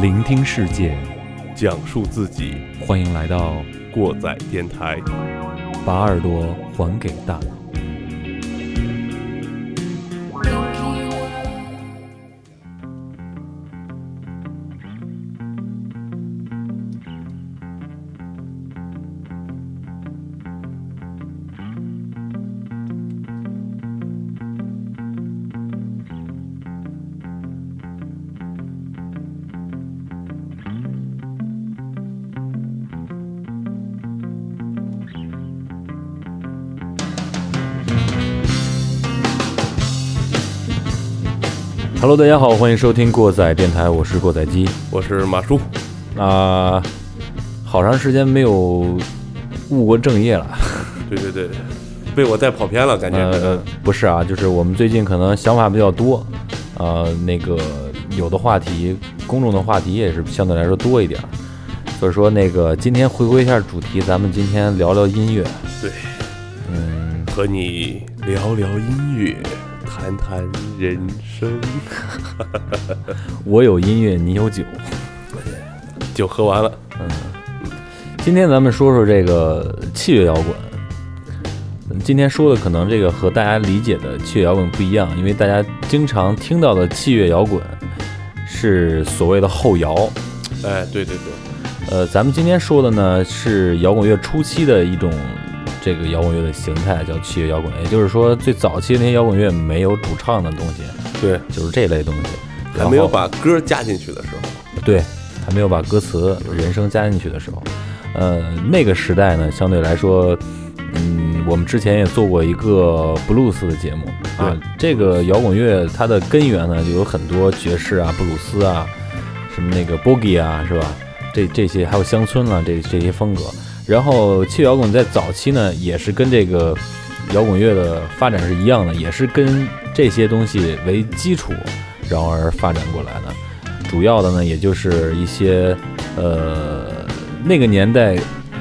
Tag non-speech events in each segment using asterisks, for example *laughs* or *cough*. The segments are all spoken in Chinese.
聆听世界，讲述自己，欢迎来到过载电台。把耳朵还给大脑。Hello，大家好，欢迎收听过载电台，我是过载机。我是马叔，啊、好长时间没有务过正业了。*laughs* 对对对，被我带跑偏了，感觉。呃，不是啊，就是我们最近可能想法比较多，呃，那个有的话题，公众的话题也是相对来说多一点儿，所以说那个今天回归一下主题，咱们今天聊聊音乐。对，嗯，和你聊聊音乐，谈谈人生，我有音乐，你有酒。酒喝完了。嗯今天咱们说说这个器乐摇滚。嗯今天说的可能这个和大家理解的器乐摇滚不一样，因为大家经常听到的器乐摇滚是所谓的后摇。哎，对对对，呃，咱们今天说的呢是摇滚乐初期的一种这个摇滚乐的形态，叫器乐摇滚。也就是说，最早期那些摇滚乐没有主唱的东西，对，就是这类东西。还没有把歌加进去的时候。对，还没有把歌词、人声加进去的时候，呃，那个时代呢，相对来说，嗯，我们之前也做过一个布鲁斯的节目啊。这个摇滚乐它的根源呢，就有很多爵士啊、布鲁斯啊，什么那个 boogie 啊，是吧？这这些还有乡村啊，这这些风格。然后器乐摇滚在早期呢，也是跟这个摇滚乐的发展是一样的，也是跟这些东西为基础，然后而发展过来的。主要的呢，也就是一些呃那个年代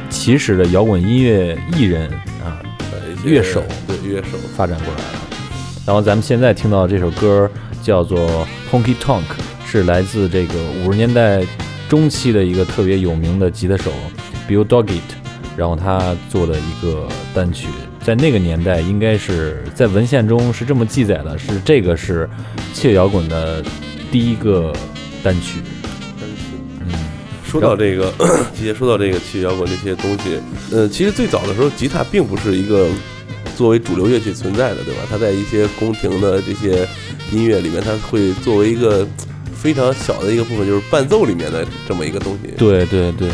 起始的摇滚音乐艺人啊呃乐手对乐手，发展过来的。然后咱们现在听到这首歌叫做《Honky Tonk》，是来自这个五十年代中期的一个特别有名的吉他手 Bill Doggett，然后他做的一个单曲，在那个年代应该是在文献中是这么记载的，是这个是器乐摇滚的第一个单曲。嗯，说到这个，*clears throat* 直接说到这个器乐摇滚这些东西，呃，其实最早的时候，吉他并不是一个作为主流乐器存在的，对吧？它在一些宫廷的这些音乐里面，它会作为一个非常小的一个部分，就是伴奏里面的这么一个东西。对对对，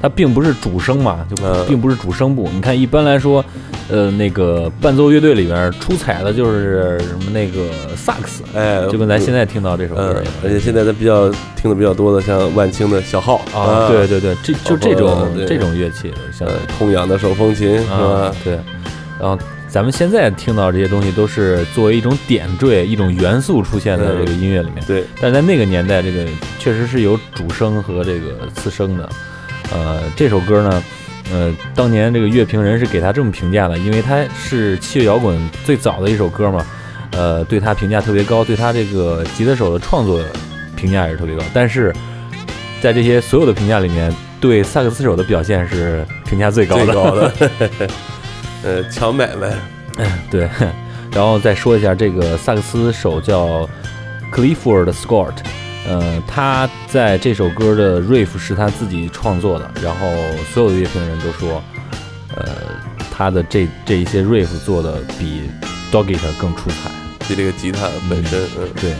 它并不是主声嘛，就嗯并不是主声部。你看，一般来说，呃，那个伴奏乐队里边出彩的就是什么那个萨克斯，哎，就跟咱现在听到这首歌嗯一样，。而且现在咱比较听的比较多的，像万青的小号啊，对，对对，这就这种这种乐器，像呃，空仰的手风琴是吧？，啊对。然后咱们现在听到这些东西，都是作为一种点缀、一种元素出现在这个音乐里面。对，但是在那个年代，这个确实是有主声和这个次声的。呃，这首歌呢，呃，当年这个乐评人是给他这么评价的，因为他是器乐摇滚最早的一首歌嘛，呃，对他评价特别高，对他这个吉他手的创作评价也是特别高。但是在这些所有的评价里面，对萨克斯手的表现是评价最高的。最高的，*laughs* 呃，强买卖，*laughs* 对，*laughs* 然后再说一下这个萨克斯手叫 Clifford Scott，呃，他在这首歌的 riff 是他自己创作的，然后所有的乐评人都说，呃，他的这这一些 riff 做的比 Doggett 更出彩。比这个吉他本身，嗯，对。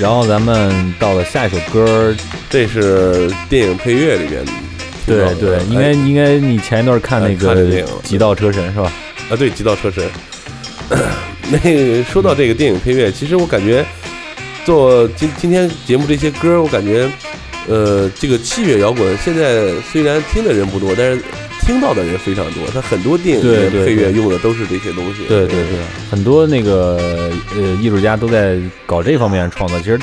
然后咱们到了下一首歌，这是电影配乐里面。对对，应该应该你前一段看那个《极道车神》是吧？啊，对，《极道车神》。*clears throat* 那说到这个电影配乐，其实我感觉做今今天节目这些歌，我感觉，呃，这个器乐摇滚现在虽然听的人不多，但是听到的人非常多。他很多电影配乐用的都是这些东西。对对对，很多那个呃艺术家都在搞这方面创作。其实，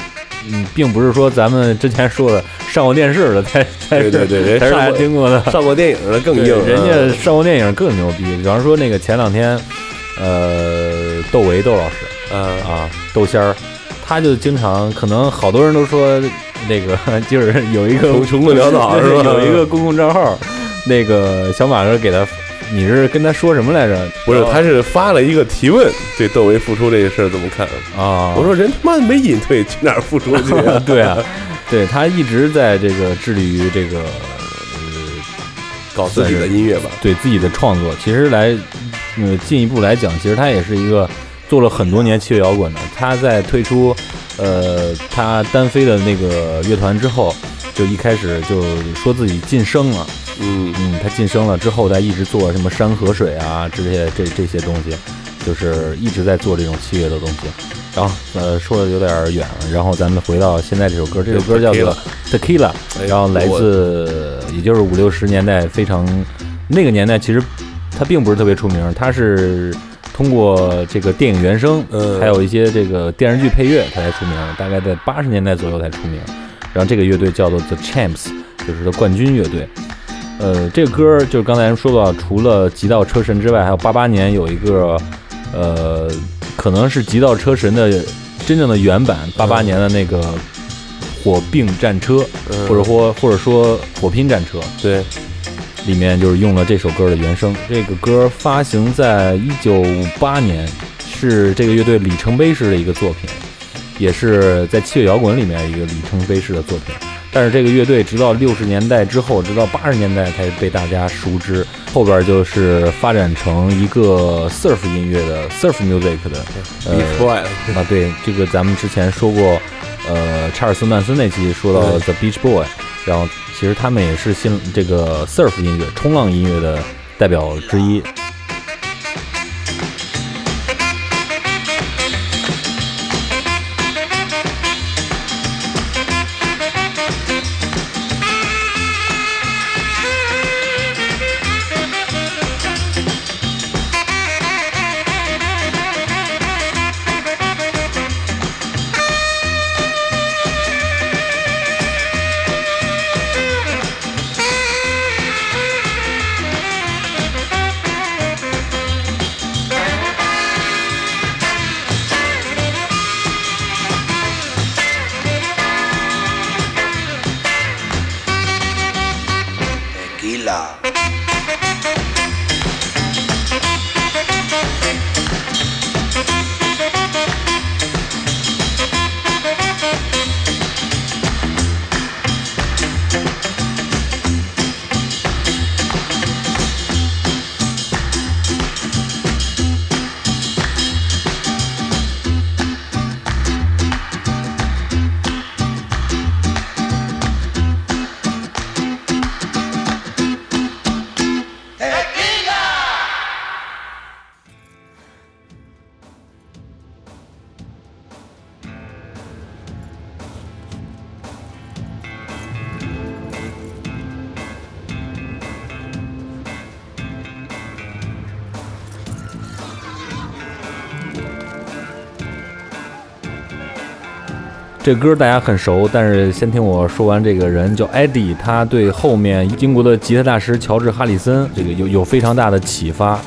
嗯，并不是说咱们之前说的上过电视的才才对对对，才是大家听过的。上过电影的更硬，人家上过电影更牛逼。比方说那个前两天。呃，窦唯窦老师，嗯啊，窦仙儿，他就经常，可能好多人都说那个 *laughs* 就是有一个穷困潦倒是吧？有一个公共账号，那个小马哥给他，你是跟他说什么来着？不是，他是发了一个提问，对窦唯复出这个事儿怎么看啊？我说人他妈没隐退，去哪儿复出去？*laughs* 对啊，对他一直在这个致力于这个搞自己的音乐吧，对自己的创作，其实来。呃，进一步来讲，其实他也是一个做了很多年器乐摇滚的。他在退出呃他单飞的那个乐团之后，就一开始就说自己晋升了。嗯嗯，他晋升了之后，他一直做什么山河水啊这些这这些东西，就是一直在做这种器乐的东西。然后呃说的有点远了，然后咱们回到现在这首歌，这首歌叫做 Tequila，然后来自也就是五六十年代非常那个年代其实。他并不是特别出名，他是通过这个电影原声，还有一些这个电视剧配乐，他才出名。大概在八十年代左右才出名。然后这个乐队叫做 The Champs，就是冠军乐队。呃，这个歌就是刚才说到，除了《极道车神》之外，还有八八年有一个，呃，可能是《极道车神》的真正的原版，八八年的那个《火并战车》，或者说或者说《火拼战车》。对。里面就是用了这首歌的原声。这个歌发行在一九五八年，是这个乐队里程碑式的一个作品，也是在器乐摇滚里面一个里程碑式的作品。但是这个乐队直到六十年代之后，直到八十年代才被大家熟知。后边就是发展成一个 surf 音乐的 surf music 的呃啊，对，这个咱们之前说过，呃，查尔斯曼森那期说到 The Beach Boy，然后。其实他们也是新这个 surf 音乐、冲浪音乐的代表之一。这歌大家很熟，但是先听我说完。这个人叫 Eddie，他对后面英国的吉他大师乔治哈里森这个有有非常大的启发。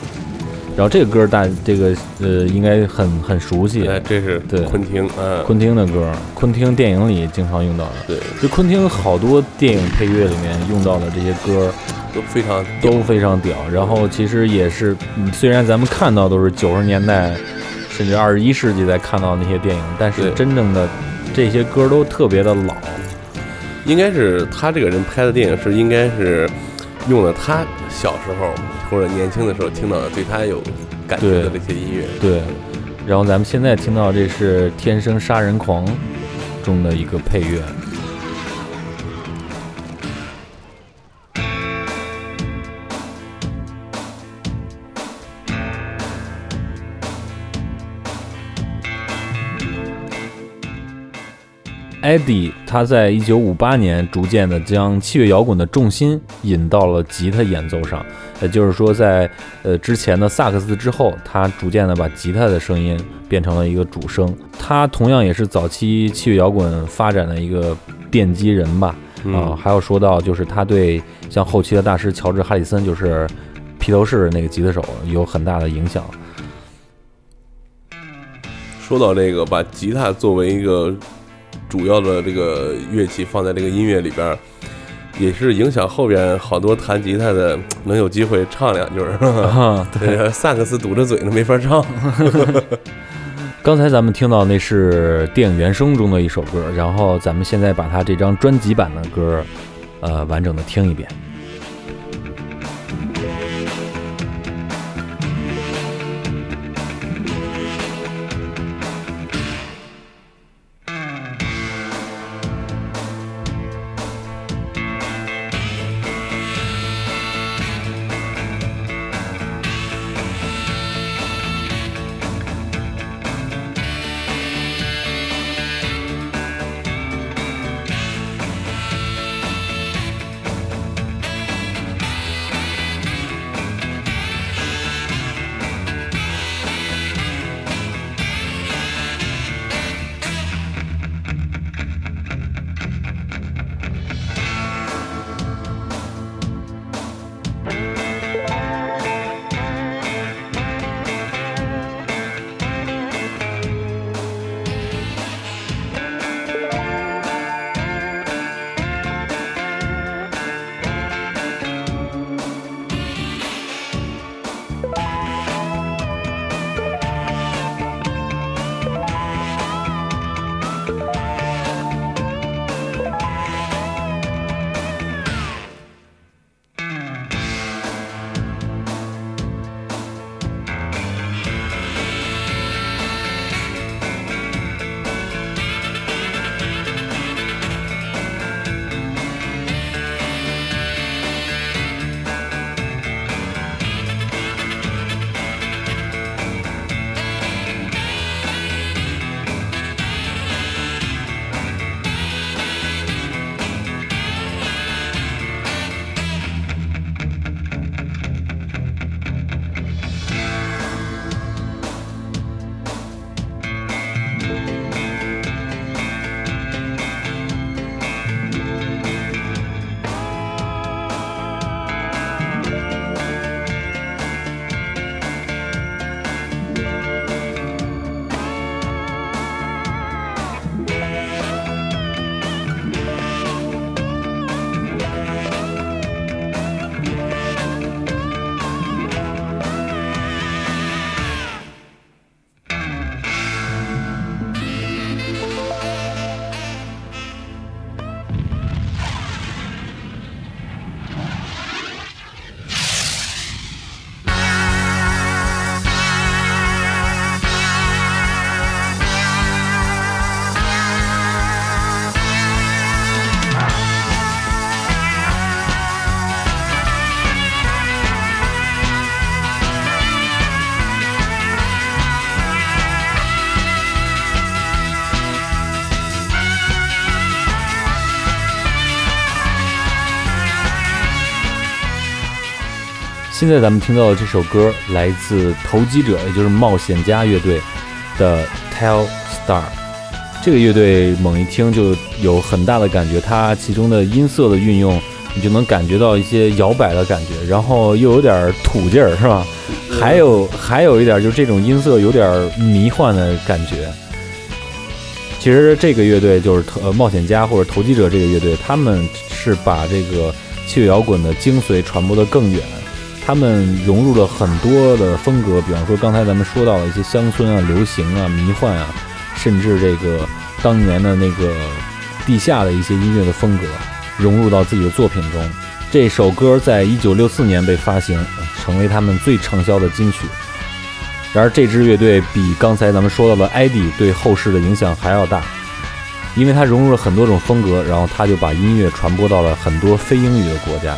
然后这个歌大这个呃应该很很熟悉，哎，这是对昆汀，嗯，昆汀的歌，昆汀电影里经常用到的。对，就昆汀好多电影配乐里面用到的这些歌都非常都非常屌。然后其实也是，虽然咱们看到都是九十年代甚至二十一世纪在看到那些电影，但是真正的。这些歌都特别的老，应该是他这个人拍的电影是应该是用了他小时候或者年轻的时候听到的对他有感觉的这些音乐。对，然后咱们现在听到这是《天生杀人狂》，中的一个配乐。Eddie 他在一九五八年逐渐的将器乐摇滚的重心引到了吉他演奏上，也就是说，在呃之前的萨克斯之后，他逐渐的把吉他的声音变成了一个主声。他同样也是早期器乐摇滚发展的一个奠基人吧。啊，还要说到就是他对像后期的大师乔治哈里森，就是披头士那个吉他手有很大的影响。说到这个，把吉他作为一个。主要的这个乐器放在这个音乐里边，也是影响后边好多弹吉他的能有机会唱两句，是吧？*laughs* 对，萨克斯堵着嘴呢，没法唱。*laughs* 刚才咱们听到那是电影原声中的一首歌，然后咱们现在把它这张专辑版的歌，呃，完整的听一遍。现在咱们听到的这首歌来自投机者，也就是冒险家乐队的《Tell Star》。这个乐队猛一听就有很大的感觉，它其中的音色的运用，你就能感觉到一些摇摆的感觉，然后又有点土劲儿，是吧？还有还有一点就是这种音色有点迷幻的感觉。其实这个乐队就是呃冒险家或者投机者这个乐队，他们是把这个器乐摇滚的精髓传播的更远。他们融入了很多的风格，比方说刚才咱们说到的一些乡村啊、流行啊、迷幻啊，甚至这个当年的那个地下的一些音乐的风格，融入到自己的作品中。这首歌在一九六四年被发行，成为他们最畅销的金曲。然而，这支乐队比刚才咱们说到的艾迪对后世的影响还要大。因为它融入了很多种风格，然后他就把音乐传播到了很多非英语的国家。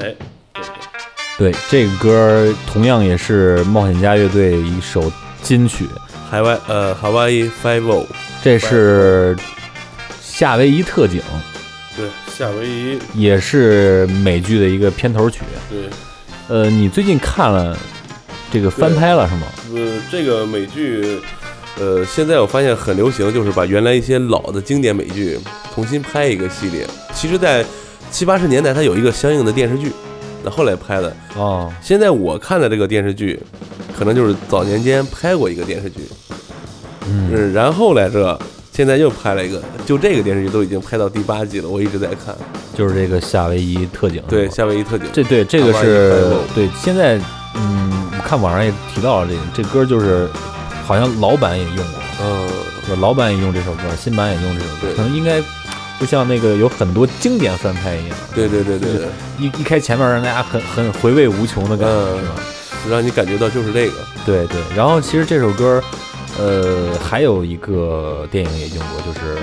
哎，对，这个歌同样也是冒险家乐队一首金曲，海外呃，Hawaii Five O，这是夏威夷特警，对，夏威夷，也是美剧的一个片头曲。对，呃，你最近看了这个翻拍了是吗？呃，这个美剧，呃，现在我发现很流行，就是把原来一些老的经典美剧重新拍一个系列。其实，在七八十年代，它有一个相应的电视剧，那后来拍的。哦，现在我看的这个电视剧，可能就是早年间拍过一个电视剧，嗯，嗯，然后来着，现在又拍了一个，就这个电视剧都已经拍到第八季了，我一直在看。就是这个夏威夷特警。对，夏威夷特警，这对这个是对现在，嗯，我看网上也提到了这个，这歌就是好像老版也用过，嗯，就老版也用这首歌，新版也用这首歌，可能应该就像那个有很多经典翻拍一样，对对对对对，一一开前面让大家很很回味无穷的感觉，嗯是吧？让你感觉到就是这个，对对，然后其实这首歌，呃，还有一个电影也用过，就是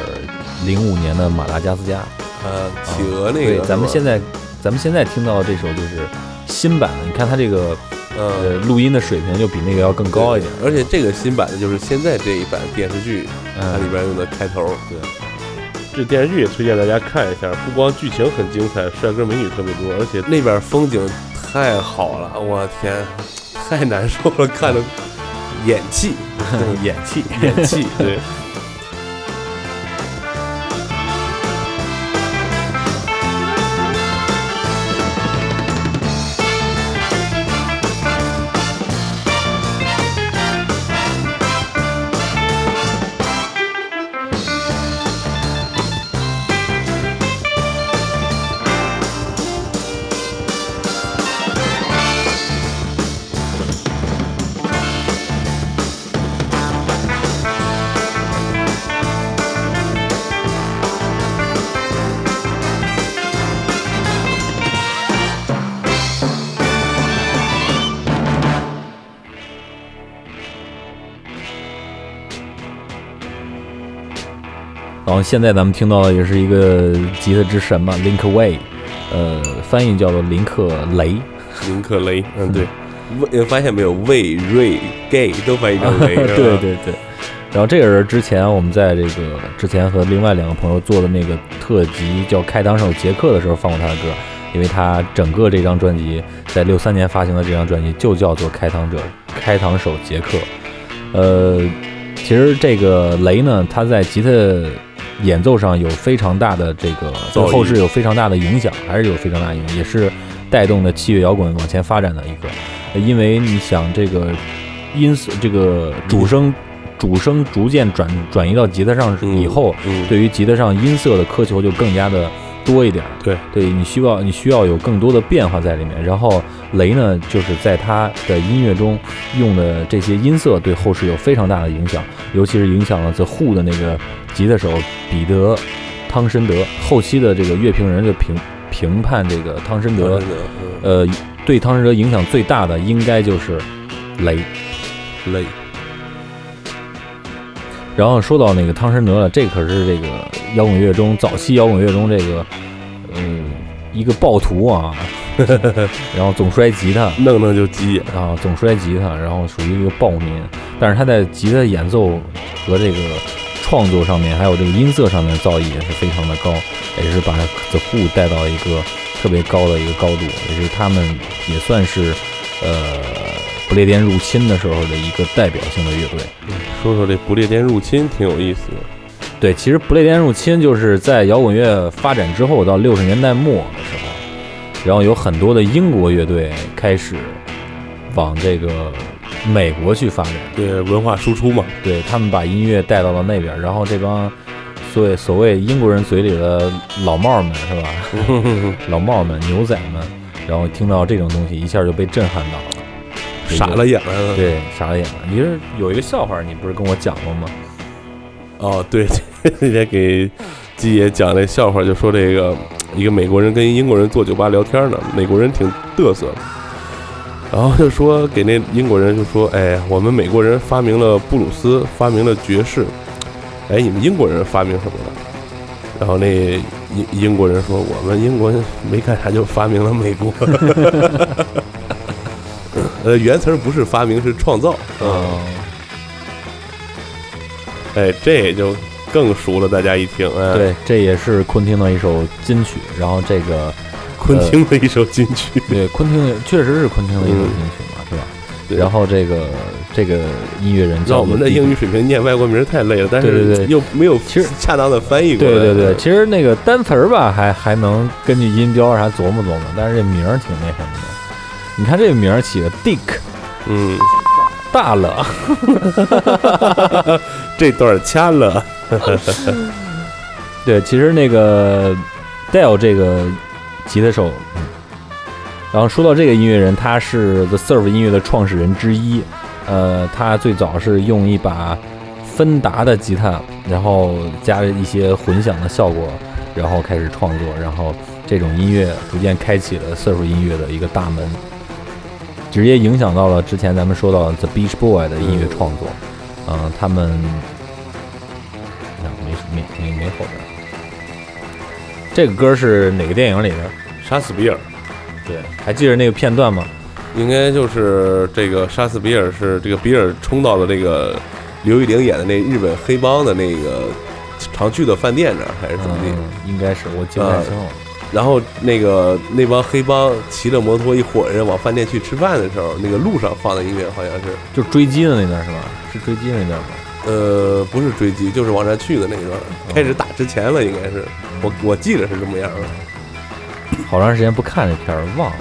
零五年的《马达加斯加》。呃，企鹅那个，，是吧咱们现在咱们现在听到的这首就是新版的，你看它这个呃嗯录音的水平就比那个要更高一点，而且这个新版的就是现在这一版电视剧，它里嗯，边用的开头，对，这电视剧也推荐大家看一下，不光剧情很精彩，帅哥美女特别多，而且那边风景太好了，我天，太难受了，看的眼气，演气，眼气，对。然后现在咱们听到的也是一个吉他之神嘛，Link Way，呃，翻译叫做林克雷，林克雷，嗯，对，魏发现没有，魏瑞 gay 都翻译成雷，*laughs* 对对对。然后这个人之前我们在这个之前和另外两个朋友做的那个特辑叫《开膛手杰克》的时候放过他的歌，因为他整个这张专辑在六三年发行的这张专辑就叫做《开膛者开膛手杰克》。呃，其实这个雷呢，他在吉他演奏上有非常大的这个对后世有非常大的影响，还是有非常大的影响，也是带动的器乐摇滚往前发展的一个。呃因为你想这个音色，这个主声主声逐渐转转移到吉他上嗯以后，嗯，对于吉他上音色的苛求就更加的多一点。对，对你需要你需要有更多的变化在里面。然后雷呢，就是在他的音乐中用的这些音色对后世有非常大的影响，尤其是影响了 The Who 的那个吉他手彼得汤申德。后期的这个乐评人就评评判这个汤申德呃，对汤申德影响最大的应该就是雷。嗯，累，然后说到那个汤申德了，这可是这个摇滚乐中早期摇滚乐中这个，嗯，一个暴徒啊，*laughs* 然后总摔吉他，弄弄就急眼。啊，总摔吉他，然后属于一个暴民，但是他在吉他演奏和这个创作上面，还有这个音色上面造诣也是非常的高，也是把 The Who 带到一个特别高的一个高度，也是他们也算是呃不列颠入侵的时候的一个代表性的乐队。说说这不列颠入侵挺有意思的。对，其实不列颠入侵就是在摇滚乐发展之后，到六十年代末的时候，然后有很多的英国乐队开始往这个美国去发展。对，文化输出嘛。对他们把音乐带到了那边，然后这帮所谓所谓英国人嘴里的老帽们是吧？*laughs* 老帽们、牛仔们，然后听到这种东西，一下就被震撼到了，傻了眼了。对，傻了眼了。你是有一个笑话，你不是跟我讲过吗？哦，对，*laughs* 那天给鸡爷讲那笑话，就说这个一个美国人跟英国人坐酒吧聊天呢，美国人挺嘚瑟，然后就说给那英国人就说，哎，我们美国人发明了布鲁斯，发明了爵士，哎，你们英国人发明什么了？然后那英英国人说，我们英国人没干啥就发明了美国。*laughs* 呃，原词儿不是发明，是创造。嗯，哎，这也就更熟了，大家一听，哎，对，这也是昆汀的一首金曲。然后这个昆汀的一首金曲，对，昆汀也确实是昆汀的一首金曲嘛，是吧？然后这个这个音乐人，让我们的英语水平念外国名太累了，但对对对，又没有其实恰当的翻译过来。对对对，其实那个单词儿吧，还还能根据音标啥琢磨琢磨，但是这名儿挺那什么的。你看这个名儿起的 Dick，嗯，大了，*laughs* 这段掐了。*laughs* 对，其实那个 Dale 这个吉他手，然后说到这个音乐人，他是 The Surf 音乐的创始人之一。呃，他最早是用一把芬达的吉他，然后加了一些混响的效果，然后开始创作，然后这种音乐逐渐开启了 Surf 音乐的一个大门。直接影响到了之前咱们说到 The Beach Boy 的音乐创作，嗯，他们，没没没没后边。这个歌是哪个电影里的？杀死比尔。对，还记得那个片段吗？应该就是这个杀死比尔是这个比尔冲到了这个刘玉玲演的那日本黑帮的那个常去的饭店那儿，还是怎么地？应该是，我记不太清了。然后那个那帮黑帮骑着摩托一伙人往饭店去吃饭的时候，那个路上放的音乐好像是就追击的那段是吧？是追击那段吗？呃，不是追击，就是往那去的那段，开始打之前了，应该是我我记得是这么样的。好长时间不看这片儿，忘了。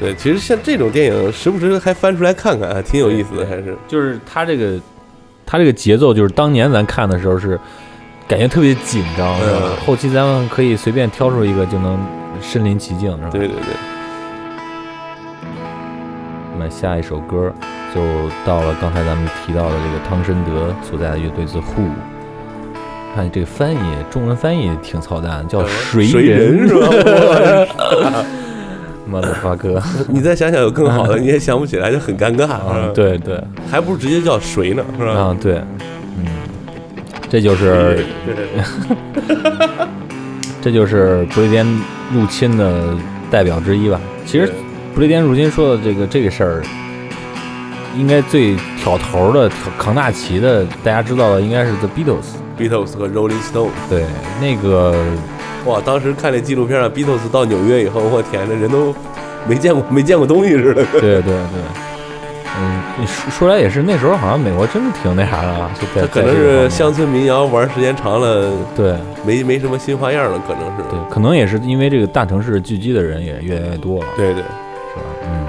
对，其实像这种电影，时不时还翻出来看看，还挺有意思的，还是就是他这个他这个节奏，就是当年咱看的时候是。感觉特别紧张，是吧？后期咱们可以随便挑出一个就能身临其境，是吧？对对对。那么下一首歌就到了刚才咱们提到的这个汤申德所在的乐队 The Who。看这个翻译，中文翻译挺操蛋，叫谁人是吧？*laughs* 妈的发哥，你再想想有更好的，*laughs* 你也想不起来，就很尴尬。对对，还不如直接叫谁呢，是吧？啊，对。*laughs* 这就是，这就是不列颠入侵的代表之一吧。其实，不列颠入侵说的这个这个事儿，应该最挑头的、扛大旗的，大家知道的应该是 The Beatles，Beatles 和 Rolling Stone。对，那个，哇，当时看那纪录片啊，Beatles 到纽约以后，我天，那人都没见过没见过东西似的。对对对。嗯，你说说来也是，那时候好像美国真的挺那啥的啊，他可能是乡村民谣玩时间长了，对，没没什么新花样了，可能是。对，可能也是因为这个大城市聚集的人也越来越多了。对对，是吧？嗯。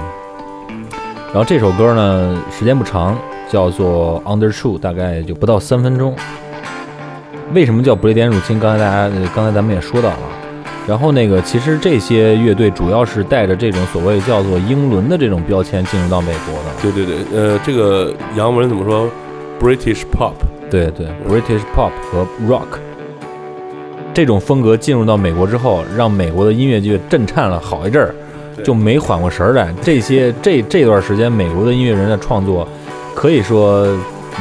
然后这首歌呢，时间不长，叫做《Under True》，大概就不到三分钟。为什么叫不列颠入侵？刚才大家，刚才咱们也说到了。然后那个，其实这些乐队主要是带着这种所谓叫做英伦的这种标签进入到美国的。对对对，呃，这个洋文怎么说？British pop。对对，British pop 和 rock 这种风格进入到美国之后，让美国的音乐界震颤了好一阵儿，就没缓过神儿来。这些这这段时间，美国的音乐人的创作，可以说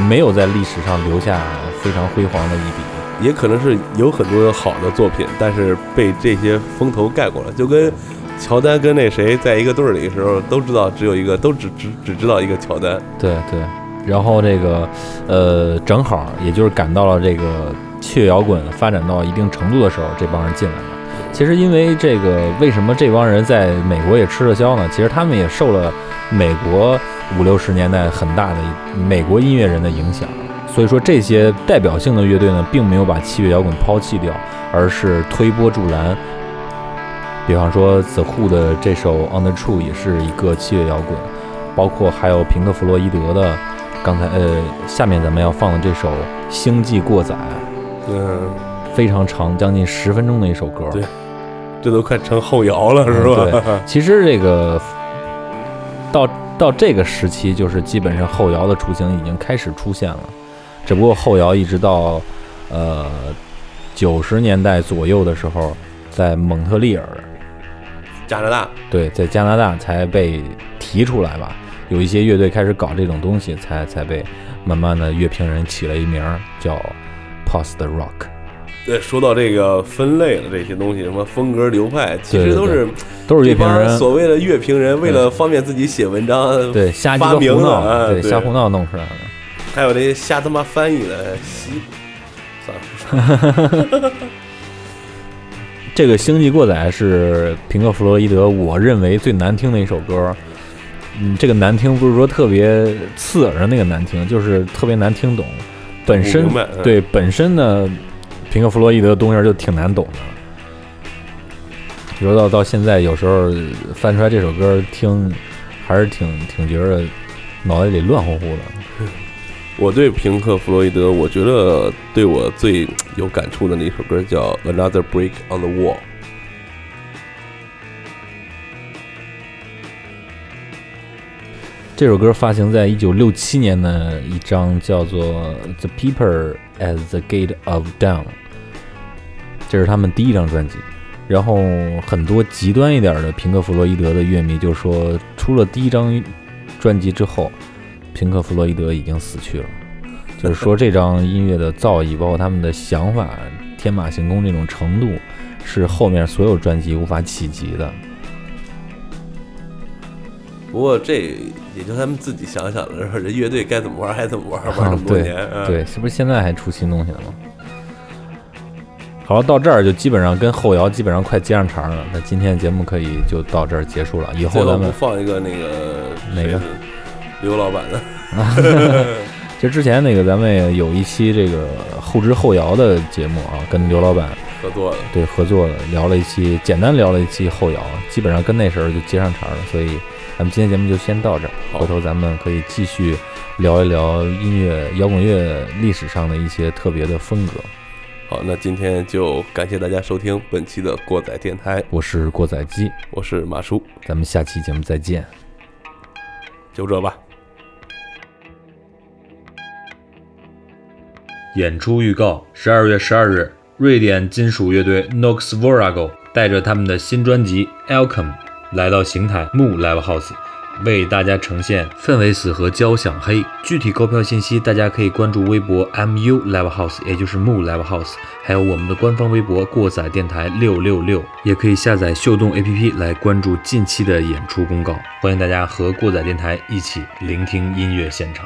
没有在历史上留下非常辉煌的一笔。也可能是有很多好的作品，但是被这些风头盖过了，就跟乔丹跟那谁在一个队儿里的时候，都知道只有一个，都只只只知道一个乔丹。对对，然后这个呃，正好也就是赶到了这个器乐摇滚发展到一定程度的时候，这帮人进来了。其实因为这个，为什么这帮人在美国也吃了香呢？其实他们也受了美国五六十年代很大的美国音乐人的影响。所以说这些代表性的乐队呢，并没有把器乐摇滚抛弃掉，而是推波助澜。比方说 The Who 的这首《On the True》也是一个器乐摇滚，包括还有平克·弗洛伊德的，刚才呃，下面咱们要放的这首《星际过载》，嗯，非常长，将近十分钟的一首歌。对，这都快成后摇了，是吧？对，其实这个到到这个时期，就是基本上后摇的雏形已经开始出现了。只不过后摇一直到，呃，九十年代左右的时候，在蒙特利尔，加拿大，对，在加拿大才被提出来吧。有一些乐队开始搞这种东西，才才被慢慢的乐评人起了一名叫 Post Rock。对，说到这个分类了，这些东西什么风格流派，其实都是都是乐评人所谓的乐评人为了方便自己写文章，对瞎发明的，对瞎胡闹弄出来的。还有这些瞎他妈翻译的，西，算了。*laughs* 这个《星际过载》是平克·弗洛伊德，我认为最难听的一首歌。嗯，这个难听不是说特别刺耳的那个难听，就是特别难听懂。本身对本身呢，平克·弗洛伊德的东西就挺难懂的。比如到到现在，有时候翻出来这首歌听，还是挺挺觉得脑袋里乱乎乎的。*laughs* 我对平克·弗洛伊德，我觉得对我最有感触的那首歌叫《Another Break on the Wall》。这首歌发行在一九六七年的一张叫做《The People at the Gate of Dawn》，这是他们第一张专辑。然后很多极端一点的平克·弗洛伊德的乐迷就说，出了第一张专辑之后。平克·弗洛伊德已经死去了，就是说这张音乐的造诣，包括他们的想法，天马行空这种程度，是后面所有专辑无法企及的。不过这也就他们自己想想了，这乐队该怎么玩还怎么玩，玩这么多年，对，是不是现在还出新东西了吗？好了，到这儿就基本上跟后摇基本上快接上茬了。那今天的节目可以就到这儿结束了。以后咱们放一个那个哪个？刘老板的，*laughs* 其实之前那个咱们也有一期这个后知后摇的节目啊，跟刘老板合作的，对，合作的聊了一期，简单聊了一期后摇，基本上跟那时候就接上茬了。所以咱们今天节目就先到这儿，回头咱们可以继续聊一聊音乐摇滚乐历史上的一些特别的风格。好，那今天就感谢大家收听本期的过载电台，我是过载机，我是马叔，咱们下期节目再见，就这吧。演出预告：十二月十二日，瑞典金属乐队 Nox Vorago 带着他们的新专辑《Alchem》来到邢台 Mu Live House，为大家呈现氛围死和交响黑。具体购票信息，大家可以关注微博 Mu Live House，也就是 Mu Live House，还有我们的官方微博过载电台六六六，也可以下载秀动 APP 来关注近期的演出公告。欢迎大家和过载电台一起聆听音乐现场。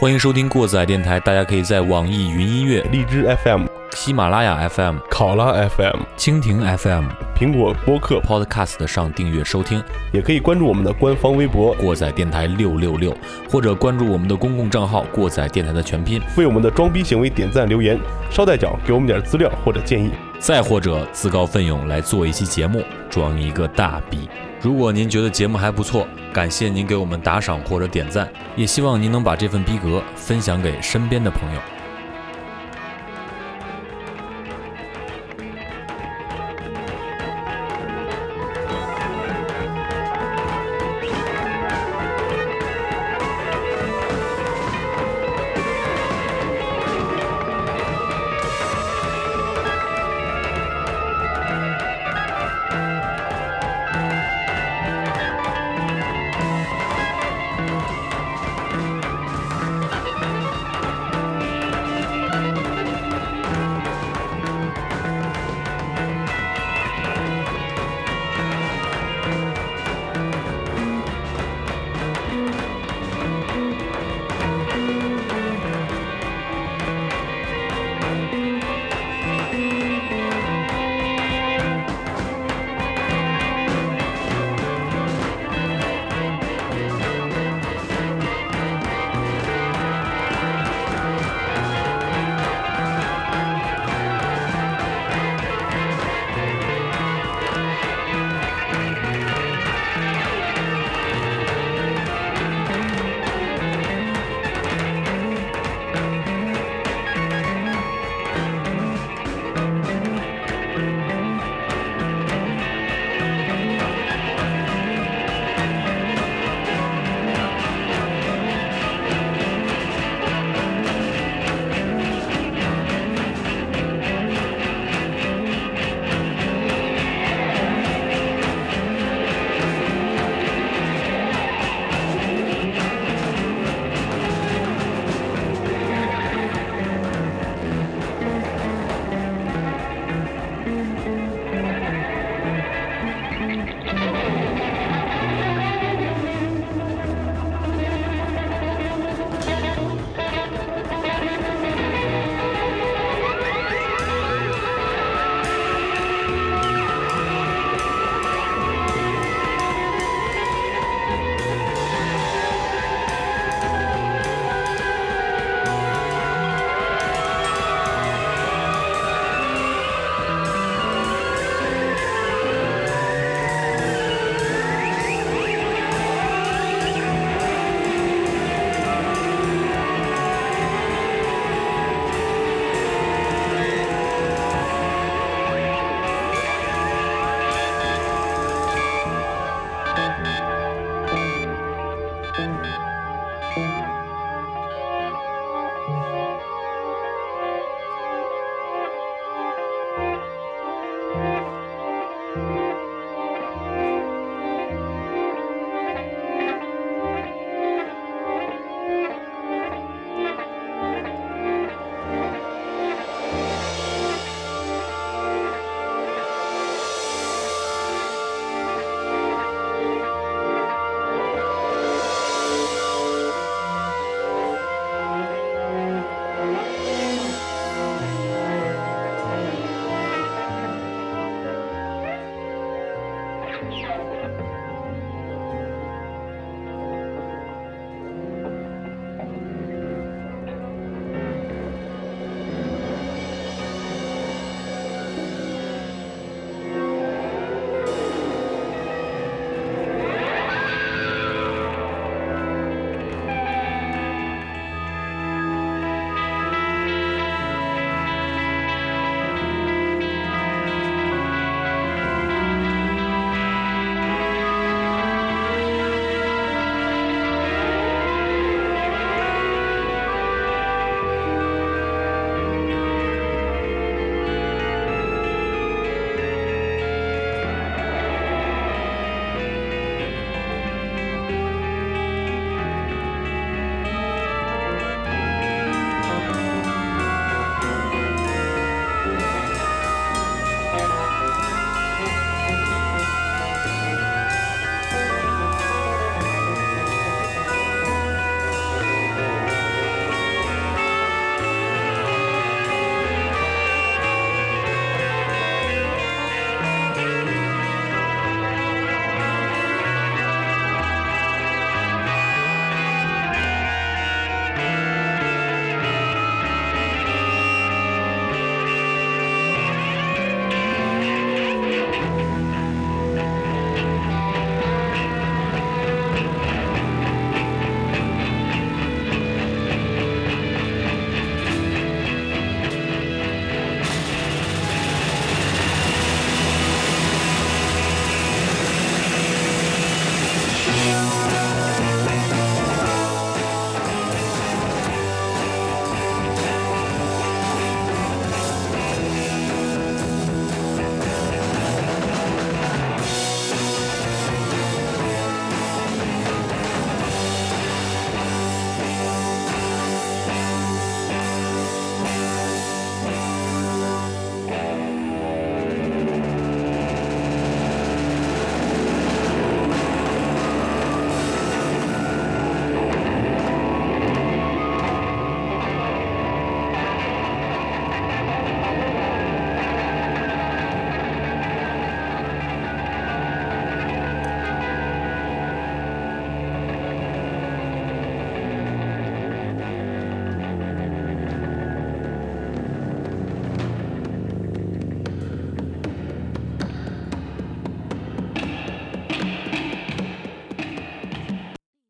欢迎收听过载电台，大家可以在网易云音乐、荔枝 FM、喜马拉雅 FM、考拉 FM、蜻蜓 FM、苹果播客 Podcast 上订阅收听，也可以关注我们的官方微博“过载电台六六六”，或者关注我们的公共账号“过载电台”的全拼，为我们的装逼行为点赞留言，捎带脚给我们点资料或者建议，再或者自告奋勇来做一期节目，装一个大逼。如果您觉得节目还不错，感谢您给我们打赏或者点赞，也希望您能把这份逼格分享给身边的朋友。